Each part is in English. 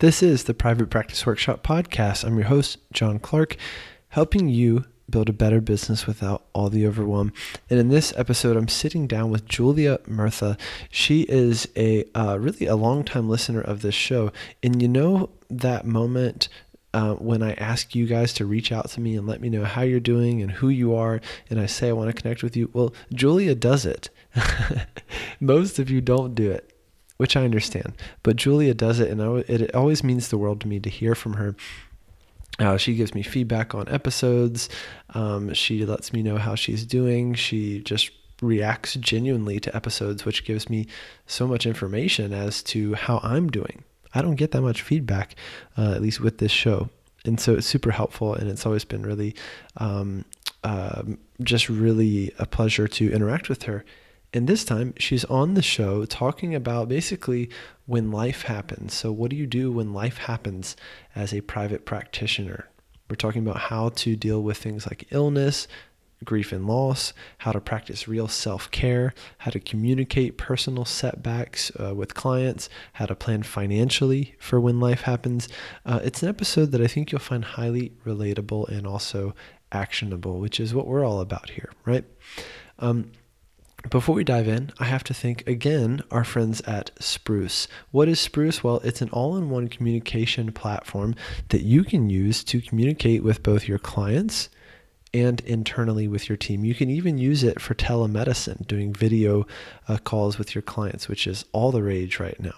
This is the Private Practice Workshop podcast. I'm your host, John Clark, helping you build a better business without all the overwhelm. And in this episode, I'm sitting down with Julia Murtha. She is a uh, really a long-time listener of this show, and you know that moment uh, when I ask you guys to reach out to me and let me know how you're doing and who you are, and I say I want to connect with you. Well, Julia does it. Most of you don't do it which I understand. But Julia does it, and it always means the world to me to hear from her. Uh, she gives me feedback on episodes. Um, she lets me know how she's doing. She just reacts genuinely to episodes, which gives me so much information as to how I'm doing. I don't get that much feedback, uh, at least with this show. And so it's super helpful, and it's always been really, um, uh, just really a pleasure to interact with her. And this time she's on the show talking about basically when life happens. So, what do you do when life happens as a private practitioner? We're talking about how to deal with things like illness, grief and loss, how to practice real self care, how to communicate personal setbacks uh, with clients, how to plan financially for when life happens. Uh, it's an episode that I think you'll find highly relatable and also actionable, which is what we're all about here, right? Um, before we dive in, I have to thank again our friends at Spruce. What is Spruce? Well, it's an all in one communication platform that you can use to communicate with both your clients and internally with your team. You can even use it for telemedicine, doing video uh, calls with your clients, which is all the rage right now.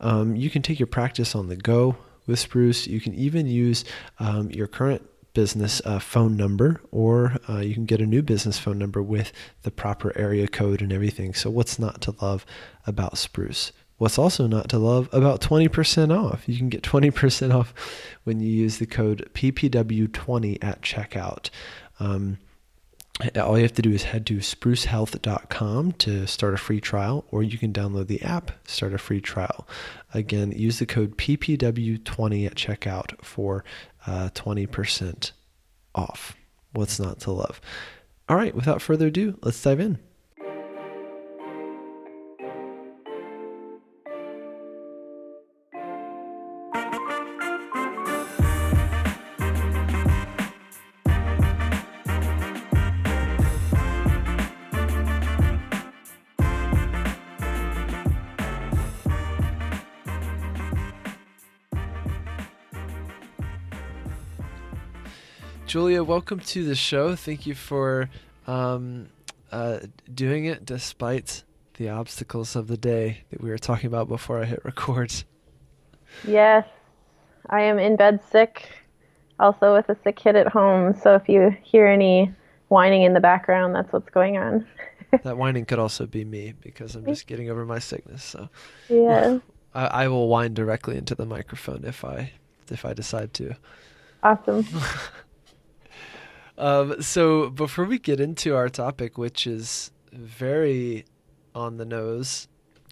Um, you can take your practice on the go with Spruce. You can even use um, your current business uh, phone number, or uh, you can get a new business phone number with the proper area code and everything. So, what's not to love about Spruce? What's also not to love about 20% off? You can get 20% off when you use the code PPW20 at checkout. Um, all you have to do is head to sprucehealth.com to start a free trial, or you can download the app, start a free trial. Again, use the code PPW20 at checkout for uh, 20% off. What's not to love? All right, without further ado, let's dive in. Julia, welcome to the show. Thank you for um, uh, doing it despite the obstacles of the day that we were talking about before I hit record. Yes, I am in bed sick, also with a sick kid at home. So if you hear any whining in the background, that's what's going on. that whining could also be me because I'm just getting over my sickness. So yeah, I, I will whine directly into the microphone if I if I decide to. Awesome. Um, so before we get into our topic, which is very on the nose,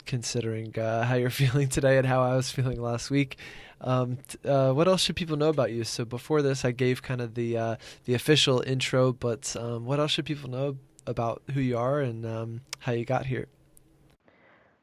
considering uh, how you're feeling today and how I was feeling last week. Um, uh, what else should people know about you? So before this, I gave kind of the uh, the official intro, but um, what else should people know about who you are and um, how you got here?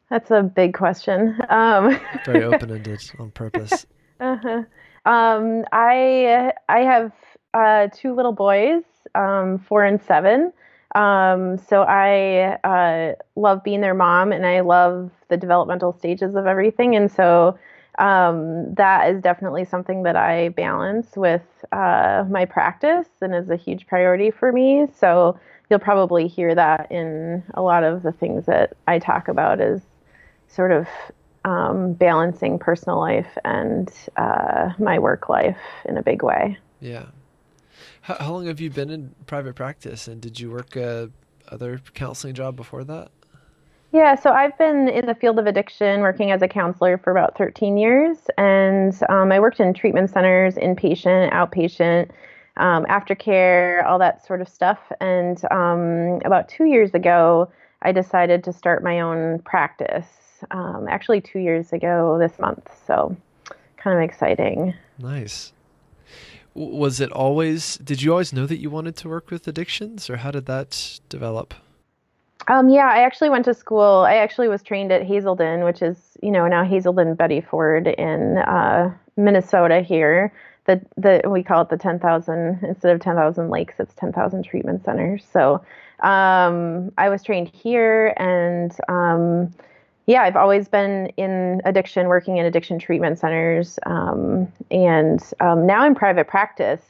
That's a big question. Um, Very open ended on purpose. uh-huh. Um, I I have uh, two little boys, um, four and seven. Um, so I uh, love being their mom, and I love the developmental stages of everything. And so um, that is definitely something that I balance with uh, my practice, and is a huge priority for me. So you'll probably hear that in a lot of the things that I talk about is sort of um, balancing personal life and uh, my work life in a big way. Yeah, how, how long have you been in private practice, and did you work a other counseling job before that? Yeah, so I've been in the field of addiction working as a counselor for about 13 years, and um, I worked in treatment centers, inpatient, outpatient, um, aftercare, all that sort of stuff. And um, about two years ago, I decided to start my own practice. Um, actually, two years ago this month, so kind of exciting. Nice was it always did you always know that you wanted to work with addictions or how did that develop Um, yeah, I actually went to school. I actually was trained at Hazelden, which is, you know, now Hazelden Betty Ford in uh, Minnesota here. The, the we call it the 10,000 instead of 10,000 lakes, it's 10,000 treatment centers. So um, I was trained here, and um, yeah, I've always been in addiction, working in addiction treatment centers, um, and um, now in private practice.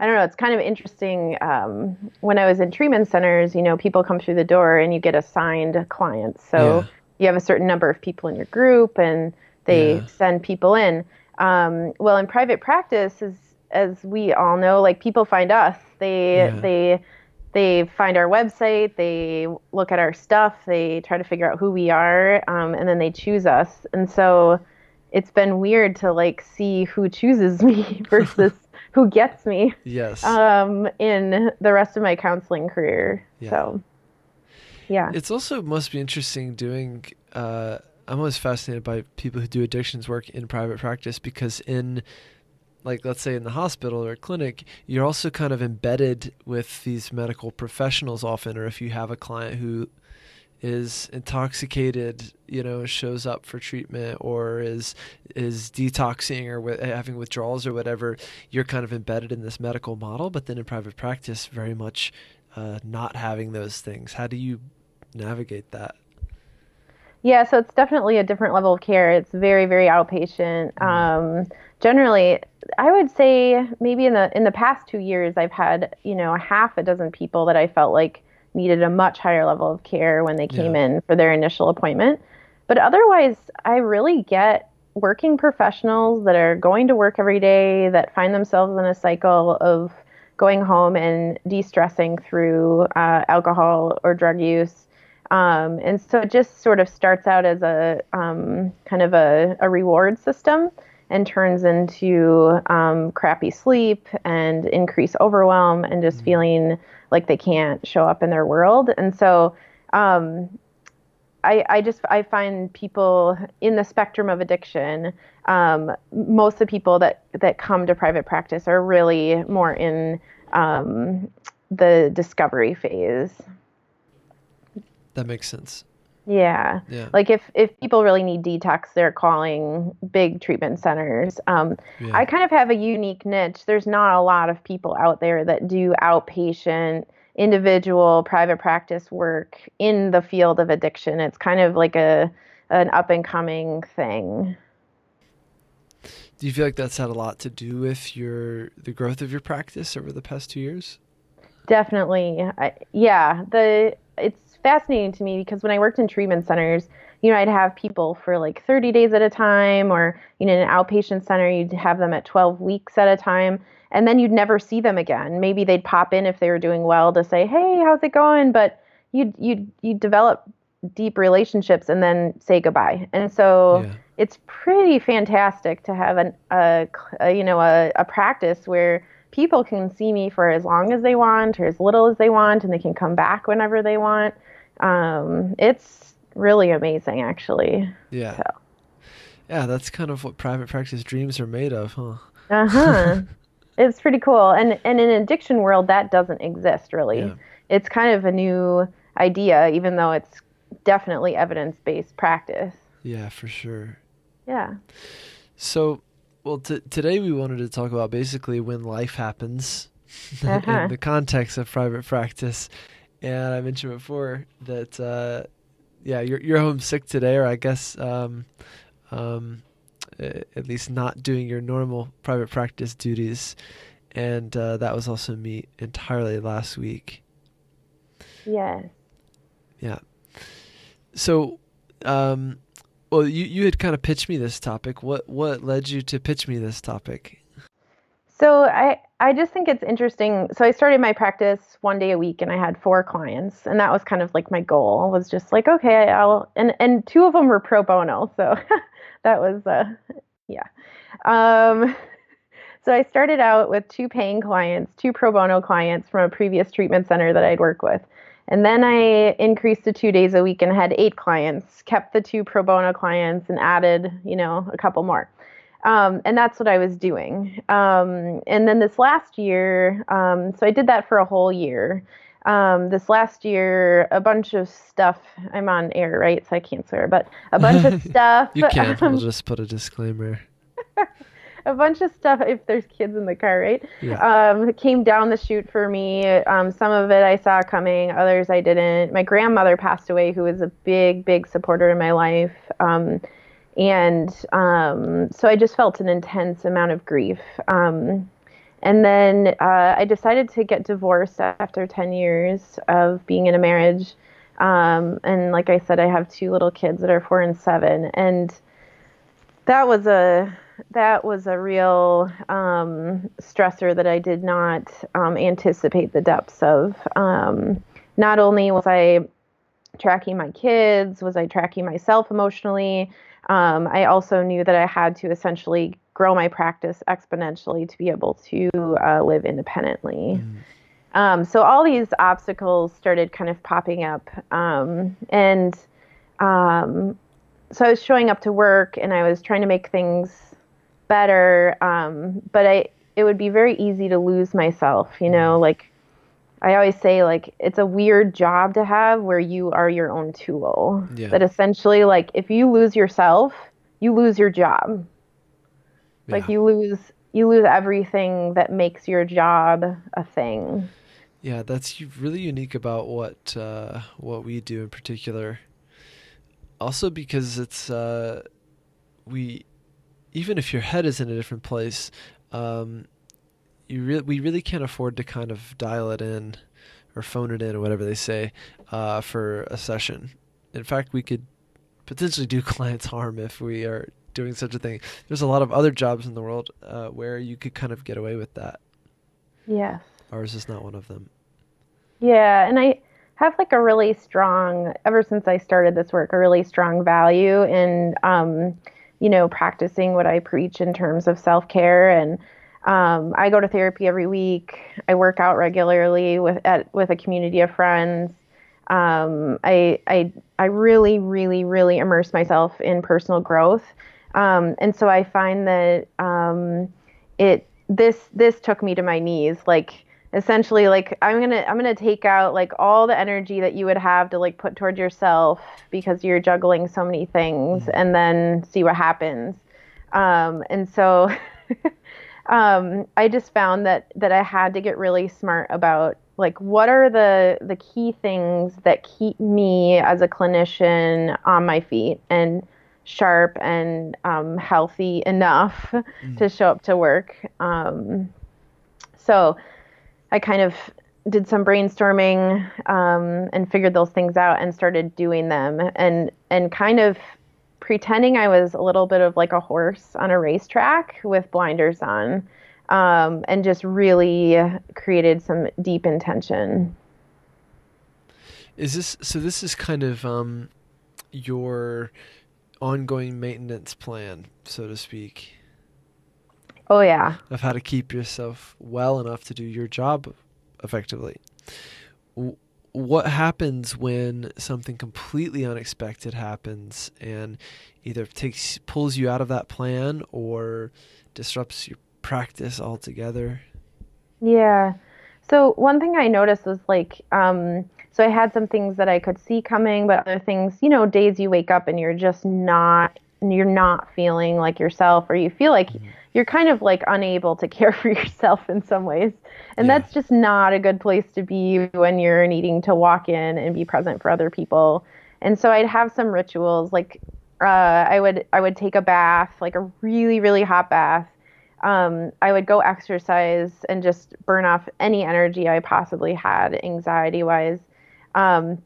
I don't know. It's kind of interesting. Um, when I was in treatment centers, you know, people come through the door and you get assigned clients. So yeah. you have a certain number of people in your group, and they yeah. send people in. Um, well, in private practice, as as we all know, like people find us. They yeah. they they find our website, they look at our stuff, they try to figure out who we are, um, and then they choose us. And so it's been weird to like see who chooses me versus who gets me. Yes. Um, in the rest of my counseling career. Yeah. So, yeah. It's also must be interesting doing. Uh, I'm always fascinated by people who do addictions work in private practice because in like let's say in the hospital or clinic, you're also kind of embedded with these medical professionals often, or if you have a client who is intoxicated, you know, shows up for treatment or is is detoxing or with, having withdrawals or whatever, you're kind of embedded in this medical model. But then in private practice, very much uh, not having those things. How do you navigate that? Yeah, so it's definitely a different level of care. It's very, very outpatient. Mm. Um, generally, I would say maybe in the in the past two years, I've had you know a half a dozen people that I felt like needed a much higher level of care when they came yeah. in for their initial appointment. But otherwise, I really get working professionals that are going to work every day that find themselves in a cycle of going home and de-stressing through uh, alcohol or drug use. Um, and so it just sort of starts out as a um, kind of a, a reward system and turns into um, crappy sleep and increased overwhelm and just mm-hmm. feeling like they can't show up in their world. And so um, I, I, just I find people in the spectrum of addiction. Um, most of the people that that come to private practice are really more in um, the discovery phase. That makes sense. Yeah. yeah. Like if if people really need detox, they're calling big treatment centers. Um, yeah. I kind of have a unique niche. There's not a lot of people out there that do outpatient, individual, private practice work in the field of addiction. It's kind of like a an up and coming thing. Do you feel like that's had a lot to do with your the growth of your practice over the past two years? Definitely. I, yeah. The it's fascinating to me because when I worked in treatment centers, you know, I'd have people for like 30 days at a time, or, you know, in an outpatient center, you'd have them at 12 weeks at a time, and then you'd never see them again. Maybe they'd pop in if they were doing well to say, hey, how's it going? But you'd, you'd, you'd develop deep relationships and then say goodbye. And so yeah. it's pretty fantastic to have an, a, a you know, a, a practice where people can see me for as long as they want or as little as they want, and they can come back whenever they want. Um, it's really amazing, actually. Yeah. So. Yeah, that's kind of what private practice dreams are made of, huh? Uh huh. it's pretty cool, and and in addiction world, that doesn't exist really. Yeah. It's kind of a new idea, even though it's definitely evidence based practice. Yeah, for sure. Yeah. So, well, t- today we wanted to talk about basically when life happens uh-huh. in the context of private practice and I mentioned before that uh, yeah, you're you're homesick today, or I guess um, um, at least not doing your normal private practice duties, and uh, that was also me entirely last week. Yes. Yeah. So, um, well, you you had kind of pitched me this topic. What what led you to pitch me this topic? So I I just think it's interesting. So I started my practice one day a week and I had four clients and that was kind of like my goal was just like okay, I'll and and two of them were pro bono. So that was uh yeah. Um so I started out with two paying clients, two pro bono clients from a previous treatment center that I'd worked with. And then I increased to two days a week and had eight clients, kept the two pro bono clients and added, you know, a couple more. Um, and that's what I was doing. Um, and then this last year, um, so I did that for a whole year. um, this last year, a bunch of stuff. I'm on air, right? So I can't swear, but a bunch of stuff. you can. Um, we'll just put a disclaimer. a bunch of stuff if there's kids in the car, right? Yeah. Um, came down the chute for me. Um, some of it I saw coming, others I didn't. My grandmother passed away, who was a big, big supporter in my life. Um, and um, so I just felt an intense amount of grief. Um, and then uh, I decided to get divorced after 10 years of being in a marriage. Um, and like I said, I have two little kids that are four and seven. And that was a that was a real um, stressor that I did not um, anticipate the depths of. Um, not only was I tracking my kids, was I tracking myself emotionally. Um, I also knew that I had to essentially grow my practice exponentially to be able to uh, live independently. Mm. Um, so all these obstacles started kind of popping up, um, and so I was showing up to work and I was trying to make things better. Um, but I, it would be very easy to lose myself, you know, mm-hmm. like I always say, like, it's a weird job to have where you are your own tool. Yeah. That essentially, like, if you lose yourself, you lose your job. Yeah. Like, you lose, you lose everything that makes your job a thing. Yeah, that's really unique about what uh, what we do in particular. Also, because it's uh, we even if your head is in a different place, um, you re- we really can't afford to kind of dial it in or phone it in or whatever they say uh, for a session. In fact, we could potentially do clients harm if we are doing such a thing. There's a lot of other jobs in the world uh, where you could kind of get away with that. Yes. Ours is not one of them. Yeah, and I have like a really strong, ever since I started this work, a really strong value in um, you know, practicing what I preach in terms of self care. And um, I go to therapy every week. I work out regularly with at, with a community of friends. Um, I, I I really, really, really immerse myself in personal growth, um, and so I find that um, it this this took me to my knees. Like essentially like i'm gonna i'm gonna take out like all the energy that you would have to like put towards yourself because you're juggling so many things mm-hmm. and then see what happens um, and so um, i just found that that i had to get really smart about like what are the the key things that keep me as a clinician on my feet and sharp and um, healthy enough mm-hmm. to show up to work um, so I kind of did some brainstorming um, and figured those things out and started doing them and and kind of pretending I was a little bit of like a horse on a racetrack with blinders on um, and just really created some deep intention. Is this so? This is kind of um, your ongoing maintenance plan, so to speak. Oh yeah. Of how to keep yourself well enough to do your job effectively. What happens when something completely unexpected happens and either takes pulls you out of that plan or disrupts your practice altogether? Yeah. So one thing I noticed was like um so I had some things that I could see coming, but other things, you know, days you wake up and you're just not you're not feeling like yourself or you feel like mm-hmm you're kind of like unable to care for yourself in some ways. And yeah. that's just not a good place to be when you're needing to walk in and be present for other people. And so I'd have some rituals like uh, I would I would take a bath, like a really really hot bath. Um, I would go exercise and just burn off any energy I possibly had anxiety wise. Um,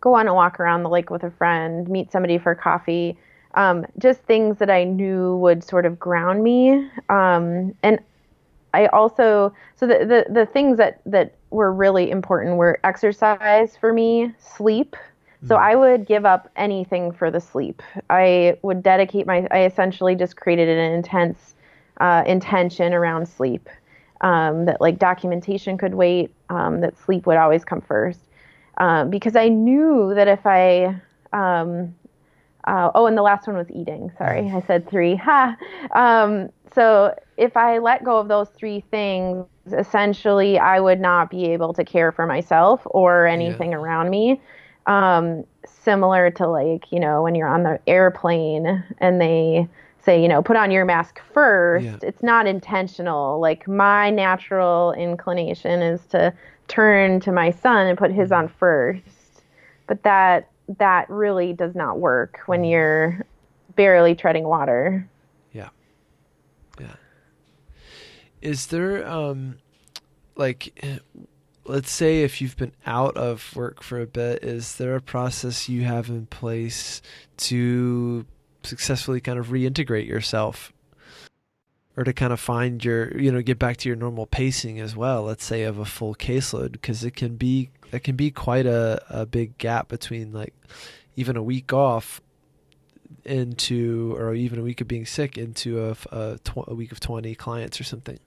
go on a walk around the lake with a friend, meet somebody for coffee um, just things that I knew would sort of ground me. Um, and I also so the, the the things that that were really important were exercise for me, sleep. So mm. I would give up anything for the sleep. I would dedicate my. I essentially just created an intense uh, intention around sleep. Um, that like documentation could wait. Um, that sleep would always come first. Um, because I knew that if I um, uh, oh, and the last one was eating. Sorry, I said three. Ha. Um, so if I let go of those three things, essentially I would not be able to care for myself or anything yeah. around me. Um, similar to like, you know, when you're on the airplane and they say, you know, put on your mask first, yeah. it's not intentional. Like my natural inclination is to turn to my son and put his mm-hmm. on first. But that that really does not work when mm-hmm. you're barely treading water. Yeah. Yeah. Is there um like let's say if you've been out of work for a bit, is there a process you have in place to successfully kind of reintegrate yourself or to kind of find your you know get back to your normal pacing as well let's say of a full caseload because it can be it can be quite a, a big gap between like even a week off into or even a week of being sick into a, a, tw- a week of 20 clients or something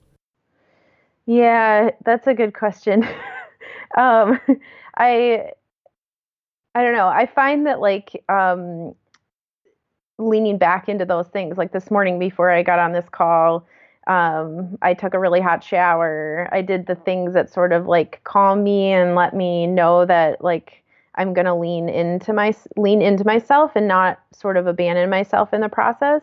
yeah that's a good question um i i don't know i find that like um leaning back into those things. Like this morning before I got on this call, um, I took a really hot shower. I did the things that sort of like calm me and let me know that like I'm gonna lean into my lean into myself and not sort of abandon myself in the process.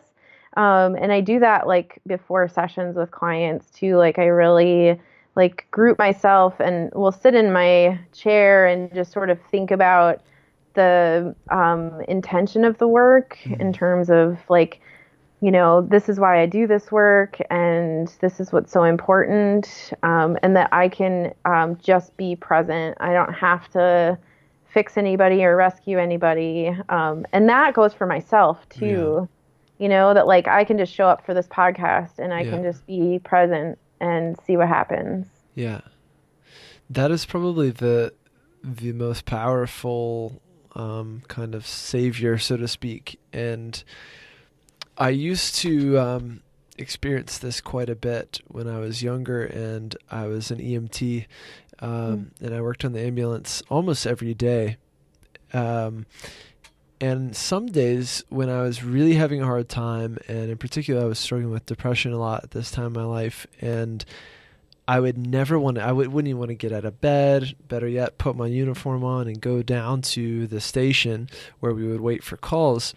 Um, and I do that like before sessions with clients too. Like I really like group myself and will sit in my chair and just sort of think about the um, intention of the work mm-hmm. in terms of like you know this is why i do this work and this is what's so important um, and that i can um, just be present i don't have to fix anybody or rescue anybody um, and that goes for myself too yeah. you know that like i can just show up for this podcast and i yeah. can just be present and see what happens yeah that is probably the the most powerful um, kind of savior, so to speak. And I used to um, experience this quite a bit when I was younger, and I was an EMT, um, mm. and I worked on the ambulance almost every day. Um, and some days when I was really having a hard time, and in particular, I was struggling with depression a lot at this time in my life, and I would never want to, I would, wouldn't even want to get out of bed. Better yet, put my uniform on and go down to the station where we would wait for calls.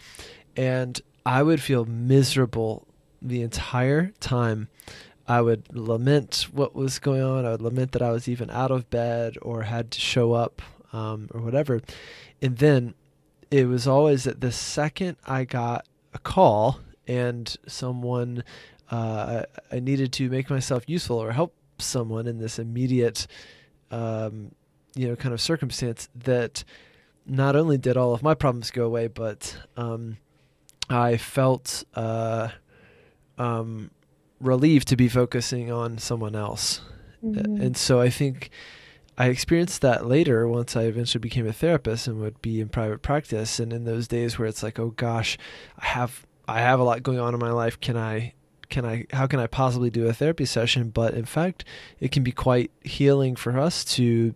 And I would feel miserable the entire time. I would lament what was going on. I would lament that I was even out of bed or had to show up um, or whatever. And then it was always that the second I got a call and someone uh, I needed to make myself useful or help someone in this immediate, um, you know, kind of circumstance that not only did all of my problems go away, but um, I felt uh, um, relieved to be focusing on someone else. Mm-hmm. And so I think I experienced that later once I eventually became a therapist and would be in private practice. And in those days where it's like, oh gosh, I have I have a lot going on in my life. Can I can I how can I possibly do a therapy session? But in fact, it can be quite healing for us to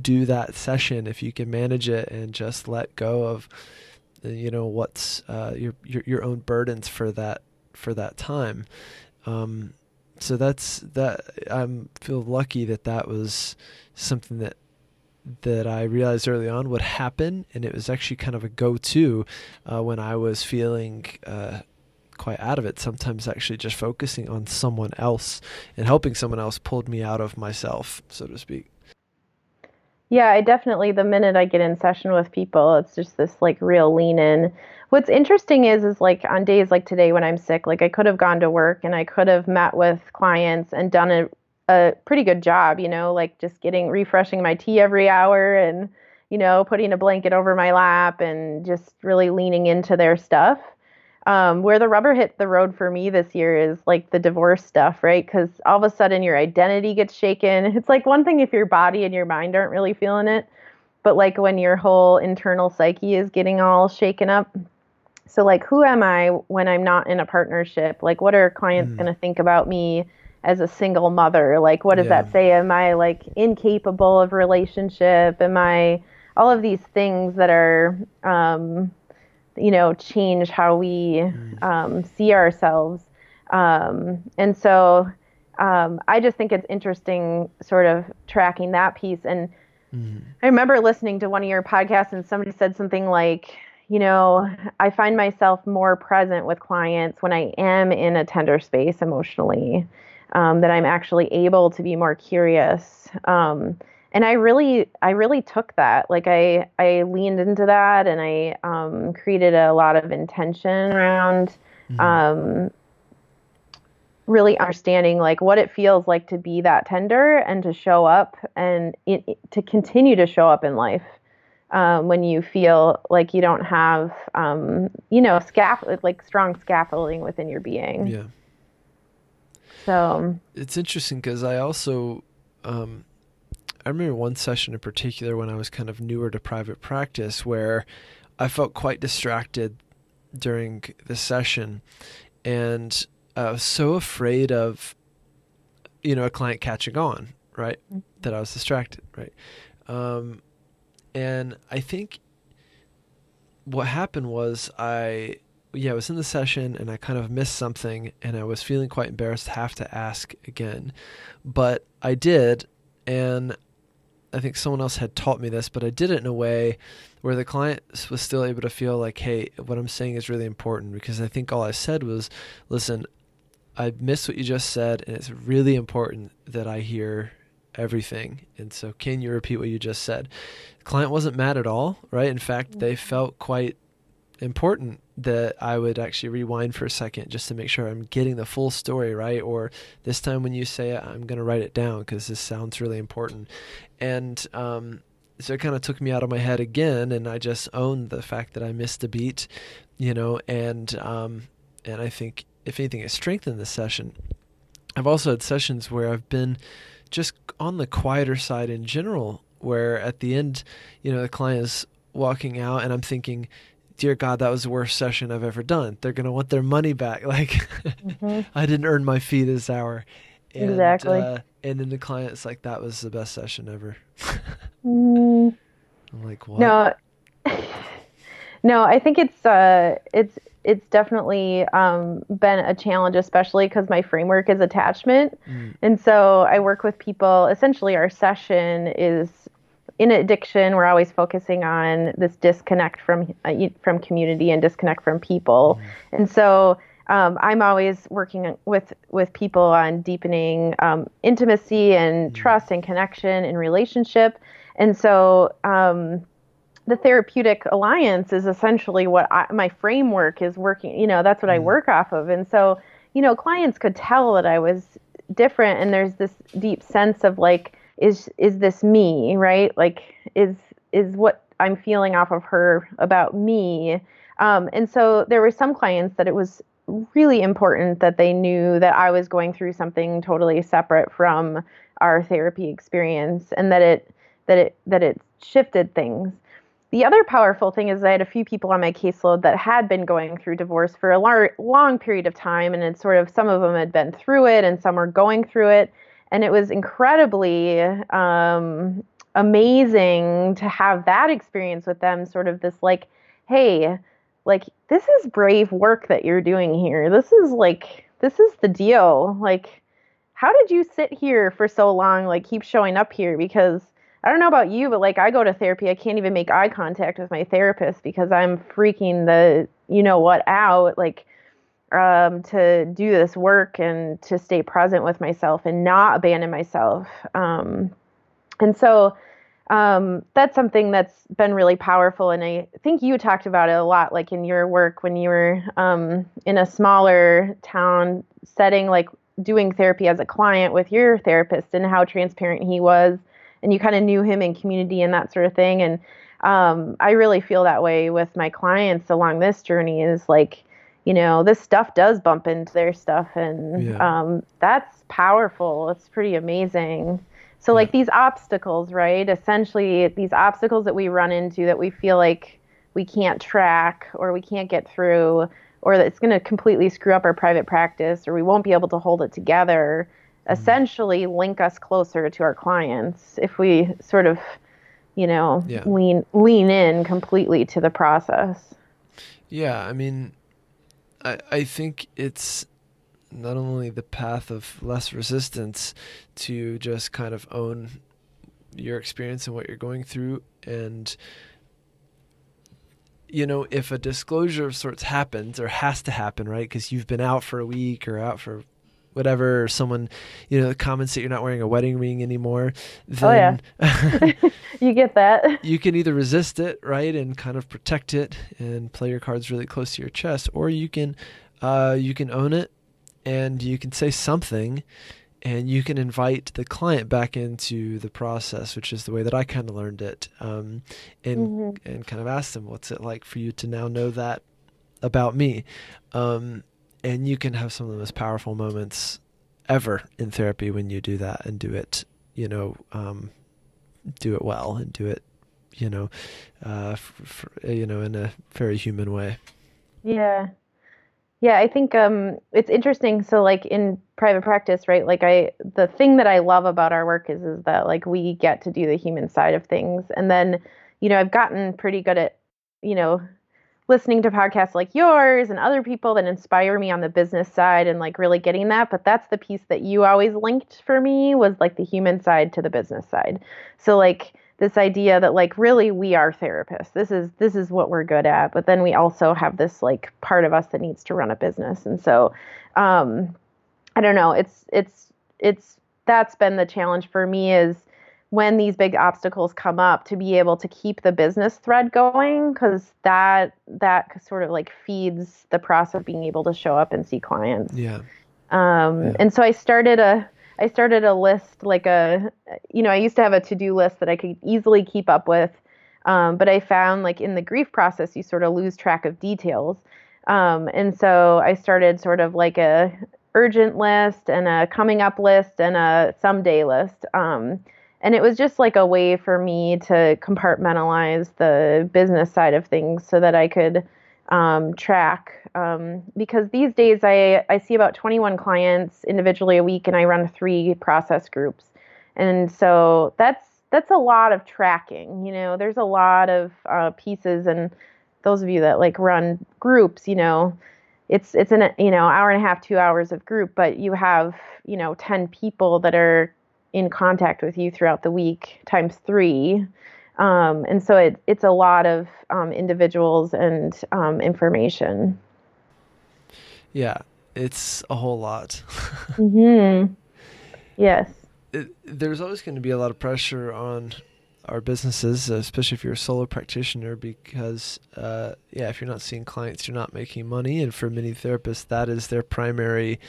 do that session if you can manage it and just let go of you know what's uh, your, your your own burdens for that for that time. Um, so that's that. I feel lucky that that was something that that I realized early on would happen, and it was actually kind of a go-to uh, when I was feeling uh, quite out of it. Sometimes actually just focusing on someone else and helping someone else pulled me out of myself, so to speak. Yeah, I definitely the minute I get in session with people, it's just this like real lean in. What's interesting is is like on days like today when I'm sick, like I could have gone to work and I could have met with clients and done a a pretty good job, you know, like just getting refreshing my tea every hour and you know, putting a blanket over my lap and just really leaning into their stuff. Um, where the rubber hit the road for me this year is like the divorce stuff, right? Because all of a sudden your identity gets shaken. It's like one thing if your body and your mind aren't really feeling it, but like when your whole internal psyche is getting all shaken up. So, like, who am I when I'm not in a partnership? Like, what are clients mm. going to think about me as a single mother? Like, what does yeah. that say? Am I like incapable of relationship? Am I all of these things that are, um, you know change how we mm. um, see ourselves um, and so um, I just think it's interesting, sort of tracking that piece. And mm-hmm. I remember listening to one of your podcasts, and somebody said something like, you know, I find myself more present with clients when I am in a tender space emotionally, um, that I'm actually able to be more curious. Um, and I really, I really took that. Like I, I leaned into that, and I um, created a lot of intention around mm-hmm. Um, really understanding like what it feels like to be that tender and to show up and it, to continue to show up in life um, when you feel like you don't have um, you know scaffold like strong scaffolding within your being yeah so it's interesting because i also um, i remember one session in particular when i was kind of newer to private practice where i felt quite distracted during the session and I was so afraid of, you know, a client catching on, right? Mm-hmm. That I was distracted, right? Um, and I think what happened was I, yeah, I was in the session and I kind of missed something and I was feeling quite embarrassed to have to ask again. But I did. And I think someone else had taught me this, but I did it in a way where the client was still able to feel like, hey, what I'm saying is really important because I think all I said was, listen, I missed what you just said, and it's really important that I hear everything. And so, can you repeat what you just said? The client wasn't mad at all, right? In fact, they mm-hmm. felt quite important that I would actually rewind for a second just to make sure I'm getting the full story, right? Or this time when you say it, I'm going to write it down because this sounds really important. And um, so it kind of took me out of my head again, and I just owned the fact that I missed a beat, you know, and um, and I think if anything, it strengthened the session. I've also had sessions where I've been just on the quieter side in general, where at the end, you know, the client is walking out and I'm thinking, dear God, that was the worst session I've ever done. They're going to want their money back. Like, mm-hmm. I didn't earn my fee this hour. And, exactly. Uh, and then the client's like, that was the best session ever. mm. I'm like, what? No. no, I think it's, uh, it's, it's definitely um, been a challenge, especially because my framework is attachment. Mm. And so I work with people. Essentially, our session is in addiction. We're always focusing on this disconnect from uh, from community and disconnect from people. Mm. And so um, I'm always working with with people on deepening um, intimacy and mm. trust and connection and relationship. And so um, the therapeutic alliance is essentially what I, my framework is working you know that's what mm. i work off of and so you know clients could tell that i was different and there's this deep sense of like is is this me right? Like is is what i'm feeling off of her about me. Um, and so there were some clients that it was really important that they knew that i was going through something totally separate from our therapy experience and that it that it that it shifted things. The other powerful thing is I had a few people on my caseload that had been going through divorce for a lar- long period of time, and sort of some of them had been through it, and some were going through it, and it was incredibly um, amazing to have that experience with them. Sort of this like, hey, like this is brave work that you're doing here. This is like this is the deal. Like, how did you sit here for so long? Like, keep showing up here because I don't know about you, but like I go to therapy, I can't even make eye contact with my therapist because I'm freaking the you know what out like um, to do this work and to stay present with myself and not abandon myself. Um, and so um, that's something that's been really powerful. And I think you talked about it a lot, like in your work when you were um, in a smaller town setting, like doing therapy as a client with your therapist and how transparent he was and you kind of knew him in community and that sort of thing. And um, I really feel that way with my clients along this journey is like, you know, this stuff does bump into their stuff, and yeah. um, that's powerful. It's pretty amazing. So, yeah. like these obstacles, right? Essentially, these obstacles that we run into that we feel like we can't track or we can't get through, or that it's going to completely screw up our private practice, or we won't be able to hold it together Mm-hmm. essentially link us closer to our clients if we sort of you know yeah. lean lean in completely to the process yeah i mean i i think it's not only the path of less resistance to just kind of own your experience and what you're going through and you know if a disclosure of sorts happens or has to happen right because you've been out for a week or out for whatever or someone you know comments that you're not wearing a wedding ring anymore then oh, yeah. you get that you can either resist it right and kind of protect it and play your cards really close to your chest or you can uh, you can own it and you can say something and you can invite the client back into the process, which is the way that I kind of learned it, um, and mm-hmm. and kind of ask them, "What's it like for you to now know that about me?" Um, and you can have some of the most powerful moments ever in therapy when you do that and do it, you know, um, do it well and do it, you know, uh, f- f- you know, in a very human way. Yeah, yeah, I think um, it's interesting. So, like in private practice, right? Like I, the thing that I love about our work is is that like we get to do the human side of things, and then, you know, I've gotten pretty good at, you know, listening to podcasts like yours and other people that inspire me on the business side and like really getting that. But that's the piece that you always linked for me was like the human side to the business side. So like this idea that like really we are therapists this is this is what we're good at but then we also have this like part of us that needs to run a business and so um i don't know it's it's it's that's been the challenge for me is when these big obstacles come up to be able to keep the business thread going because that that sort of like feeds the process of being able to show up and see clients yeah um yeah. and so i started a I started a list like a you know I used to have a to do list that I could easily keep up with, um, but I found like in the grief process you sort of lose track of details, um, and so I started sort of like a urgent list and a coming up list and a someday list. Um, and it was just like a way for me to compartmentalize the business side of things so that I could um, track um, because these days I, I see about 21 clients individually a week and I run three process groups. And so that's that's a lot of tracking. You know, there's a lot of uh, pieces, and those of you that like run groups, you know, it's it's an you know hour and a half, two hours of group, but you have you know 10 people that are in contact with you throughout the week times three. Um, and so it, it's a lot of um, individuals and um, information. Yeah, it's a whole lot. mm-hmm. Yes. It, there's always going to be a lot of pressure on our businesses, especially if you're a solo practitioner, because uh, yeah, if you're not seeing clients, you're not making money, and for many therapists, that is their primary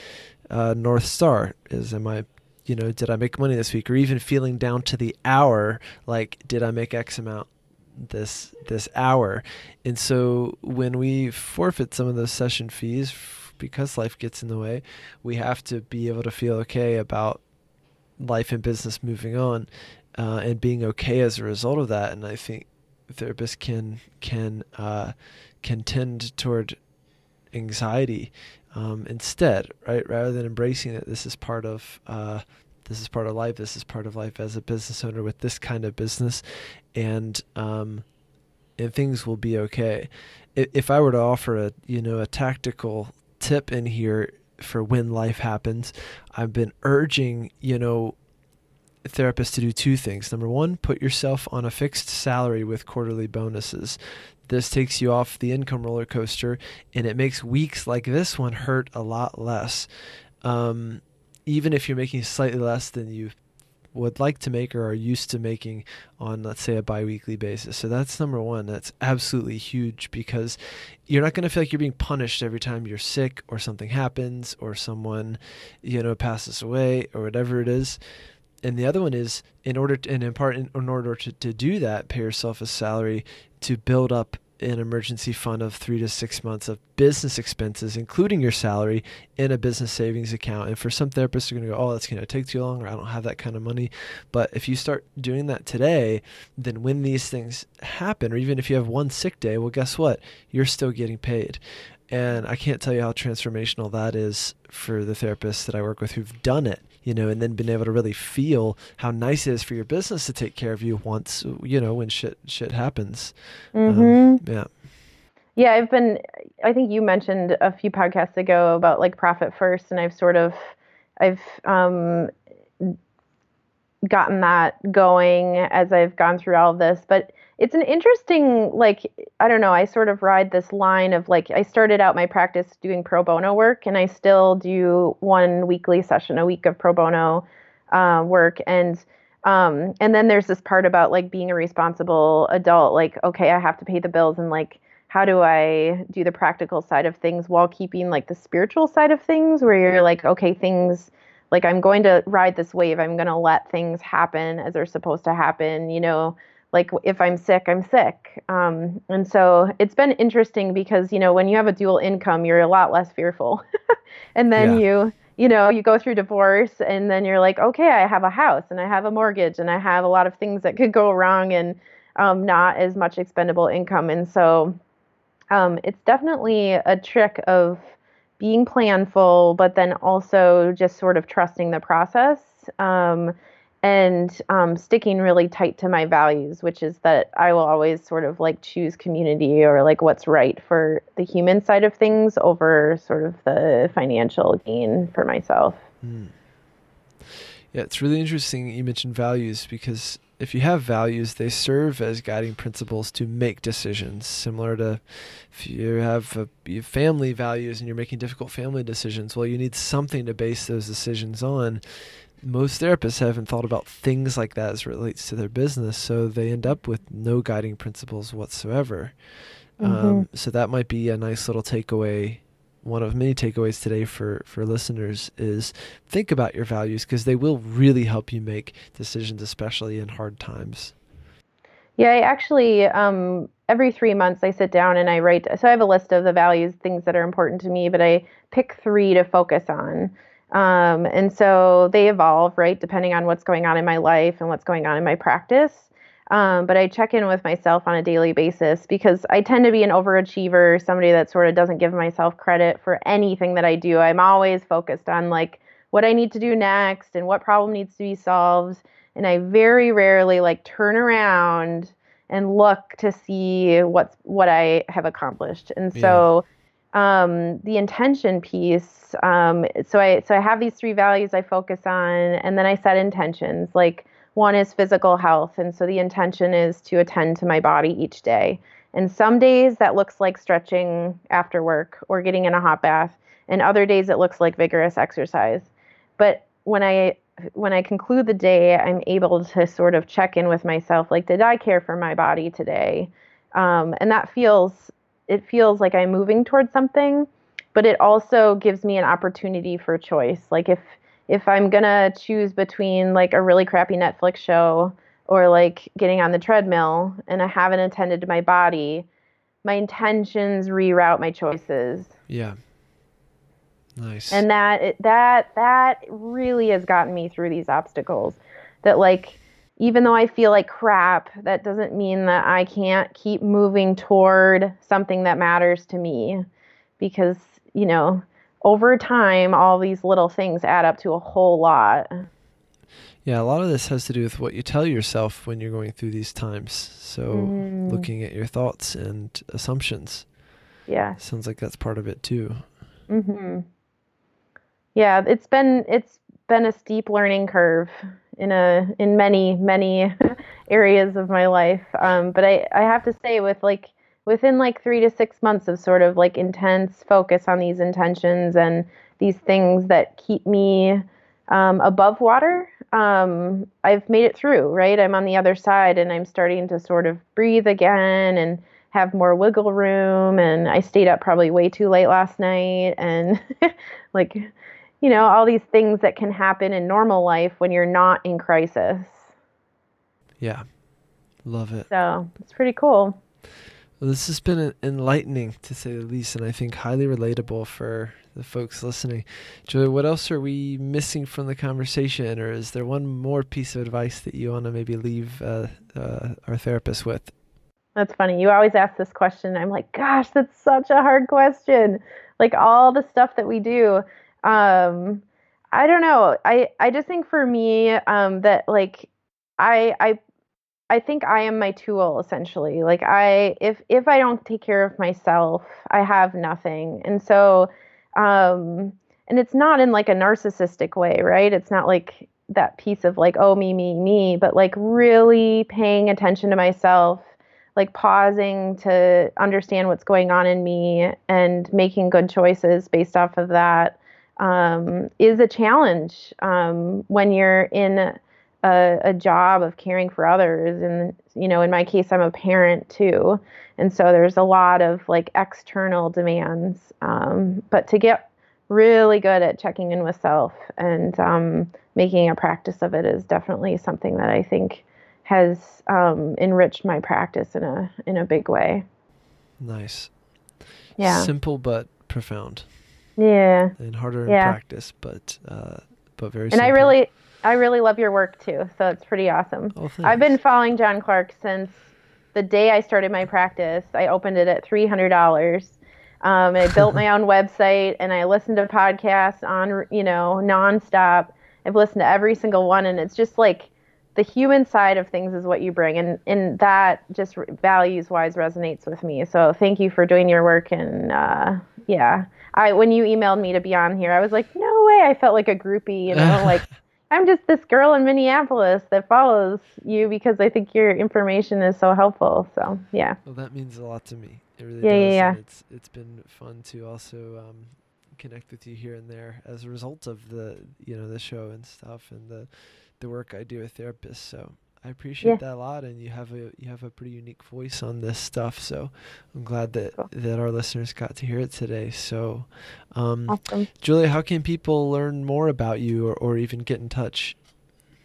uh, north star. Is am I you know, did I make money this week? Or even feeling down to the hour, like, did I make X amount this this hour? And so when we forfeit some of those session fees because life gets in the way, we have to be able to feel okay about life and business moving on uh, and being okay as a result of that. And I think therapists can can uh, can tend toward anxiety um, instead, right? Rather than embracing that this is part of uh, this is part of life. This is part of life as a business owner with this kind of business, and um, and things will be okay. If I were to offer a you know a tactical tip in here for when life happens, I've been urging you know therapists to do two things. Number one, put yourself on a fixed salary with quarterly bonuses. This takes you off the income roller coaster and it makes weeks like this one hurt a lot less. Um, even if you're making slightly less than you would like to make or are used to making on let's say a biweekly basis. So that's number 1. That's absolutely huge because you're not going to feel like you're being punished every time you're sick or something happens or someone you know passes away or whatever it is and the other one is in order to, and in part in, in order to, to do that pay yourself a salary to build up an emergency fund of three to six months of business expenses, including your salary, in a business savings account. And for some therapists, are going to go, oh, that's going to take too long, or I don't have that kind of money. But if you start doing that today, then when these things happen, or even if you have one sick day, well, guess what? You're still getting paid. And I can't tell you how transformational that is for the therapists that I work with who've done it you know, and then been able to really feel how nice it is for your business to take care of you once, you know, when shit shit happens. Um, mm-hmm. Um, yeah. Yeah, I've been. I think you mentioned a few podcasts ago about like profit first, and I've sort of, I've um, gotten that going as I've gone through all of this. But it's an interesting, like, I don't know. I sort of ride this line of like, I started out my practice doing pro bono work, and I still do one weekly session a week of pro bono uh, work, and um, and then there's this part about like being a responsible adult, like, okay, I have to pay the bills, and like how do I do the practical side of things while keeping like the spiritual side of things where you're like, okay, things like I'm going to ride this wave. I'm going to let things happen as they're supposed to happen, you know, like if I'm sick, I'm sick. Um, and so it's been interesting because, you know, when you have a dual income, you're a lot less fearful. and then yeah. you, you know, you go through divorce and then you're like, okay, I have a house and I have a mortgage and I have a lot of things that could go wrong and um, not as much expendable income. And so um, it's definitely a trick of being planful, but then also just sort of trusting the process um, and um, sticking really tight to my values, which is that I will always sort of like choose community or like what's right for the human side of things over sort of the financial gain for myself. Mm. Yeah, it's really interesting you mentioned values because if you have values, they serve as guiding principles to make decisions. Similar to if you have, a, you have family values and you're making difficult family decisions, well, you need something to base those decisions on. Most therapists haven't thought about things like that as relates to their business, so they end up with no guiding principles whatsoever. Mm-hmm. Um, so that might be a nice little takeaway one of many takeaways today for for listeners is think about your values because they will really help you make decisions especially in hard times. Yeah i actually um, every three months i sit down and i write so i have a list of the values things that are important to me but i pick three to focus on. Um, and so they evolve right depending on what's going on in my life and what's going on in my practice um, but I check in with myself on a daily basis because I tend to be an overachiever, somebody that sort of doesn't give myself credit for anything that I do. I'm always focused on like what I need to do next and what problem needs to be solved. And I very rarely like turn around and look to see what's what I have accomplished. And so yeah. um, the intention piece, um, so I so I have these three values I focus on, and then I set intentions like one is physical health. And so the intention is to attend to my body each day. And some days that looks like stretching after work or getting in a hot bath. And other days it looks like vigorous exercise. But when I when I conclude the day, I'm able to sort of check in with myself like, did I care for my body today? Um, and that feels it feels like I'm moving towards something, but it also gives me an opportunity for choice. Like if if I'm gonna choose between like a really crappy Netflix show or like getting on the treadmill and I haven't attended to my body, my intentions reroute my choices. Yeah. Nice. And that that that really has gotten me through these obstacles. That like even though I feel like crap, that doesn't mean that I can't keep moving toward something that matters to me because, you know, over time, all these little things add up to a whole lot. Yeah, a lot of this has to do with what you tell yourself when you're going through these times. So, mm. looking at your thoughts and assumptions. Yeah. Sounds like that's part of it too. Mhm. Yeah, it's been it's been a steep learning curve in a in many many areas of my life. Um, but I I have to say with like within like three to six months of sort of like intense focus on these intentions and these things that keep me um, above water, um, I've made it through, right? I'm on the other side and I'm starting to sort of breathe again and have more wiggle room. And I stayed up probably way too late last night. And like, you know, all these things that can happen in normal life when you're not in crisis. Yeah. Love it. So it's pretty cool. Well, this has been enlightening to say the least, and I think highly relatable for the folks listening. Julia, what else are we missing from the conversation, or is there one more piece of advice that you want to maybe leave uh, uh, our therapist with? That's funny. You always ask this question. I'm like, gosh, that's such a hard question. Like all the stuff that we do. Um, I don't know. I, I just think for me um, that like I I I think I am my tool essentially. Like I if if I don't take care of myself, I have nothing. And so um and it's not in like a narcissistic way, right? It's not like that piece of like oh me me me, but like really paying attention to myself, like pausing to understand what's going on in me and making good choices based off of that um, is a challenge um, when you're in a, a, job of caring for others. And, you know, in my case, I'm a parent too. And so there's a lot of like external demands. Um, but to get really good at checking in with self and um, making a practice of it is definitely something that I think has um, enriched my practice in a in a big way. Nice. Yeah. Simple but profound. Yeah. And harder yeah. in practice, but uh, but very. And simple. I really, I really love your work too. So it's pretty awesome. Oh, I've been following John Clark since the day I started my practice. I opened it at three hundred dollars. Um, I built my own website and I listened to podcasts on, you know, nonstop. I've listened to every single one, and it's just like the human side of things is what you bring, and and that just values wise resonates with me. So thank you for doing your work, and uh, yeah, I when you emailed me to be on here, I was like, no way. I felt like a groupie, you know, like I'm just this girl in Minneapolis that follows you because I think your information is so helpful. So yeah. Well, that means a lot to me. It really yeah, does. Yeah, yeah. it's it's been fun to also um, connect with you here and there as a result of the you know the show and stuff and the the work I do with therapists. So I appreciate Yeah. that a lot, and you have a you have a pretty unique voice on this stuff. So I'm glad that Cool. that our listeners got to hear it today. So, um, Awesome. Julia, how can people learn more about you or, or even get in touch?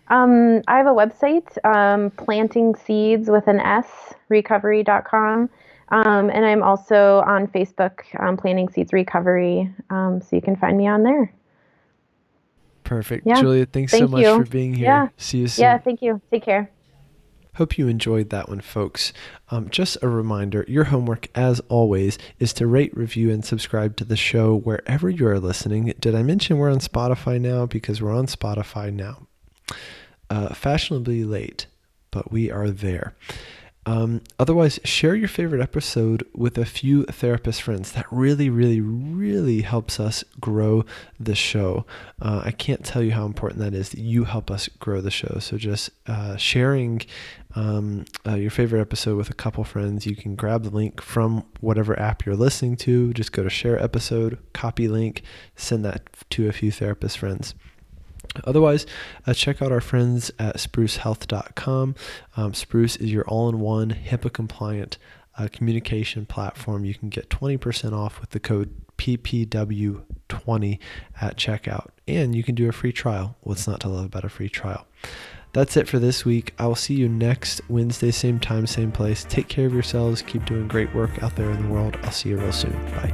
Um, I have a website, um, planting seeds with an S, recovery.com. Um, and I'm also on Facebook, um, Planting Seeds Recovery. Um, so you can find me on there. Perfect, Yeah. Julia. Thanks so much you. for being here. Yeah. See you soon. Yeah, thank you. Take care. Hope you enjoyed that one, folks. Um, just a reminder your homework, as always, is to rate, review, and subscribe to the show wherever you are listening. Did I mention we're on Spotify now? Because we're on Spotify now. Uh, fashionably late, but we are there. Um, otherwise, share your favorite episode with a few therapist friends. That really, really, really helps us grow the show. Uh, I can't tell you how important that is that you help us grow the show. So, just uh, sharing um, uh, your favorite episode with a couple friends, you can grab the link from whatever app you're listening to. Just go to share episode, copy link, send that to a few therapist friends. Otherwise, uh, check out our friends at sprucehealth.com. Um, Spruce is your all in one HIPAA compliant uh, communication platform. You can get 20% off with the code PPW20 at checkout. And you can do a free trial. What's not to love about a free trial? That's it for this week. I will see you next Wednesday, same time, same place. Take care of yourselves. Keep doing great work out there in the world. I'll see you real soon. Bye.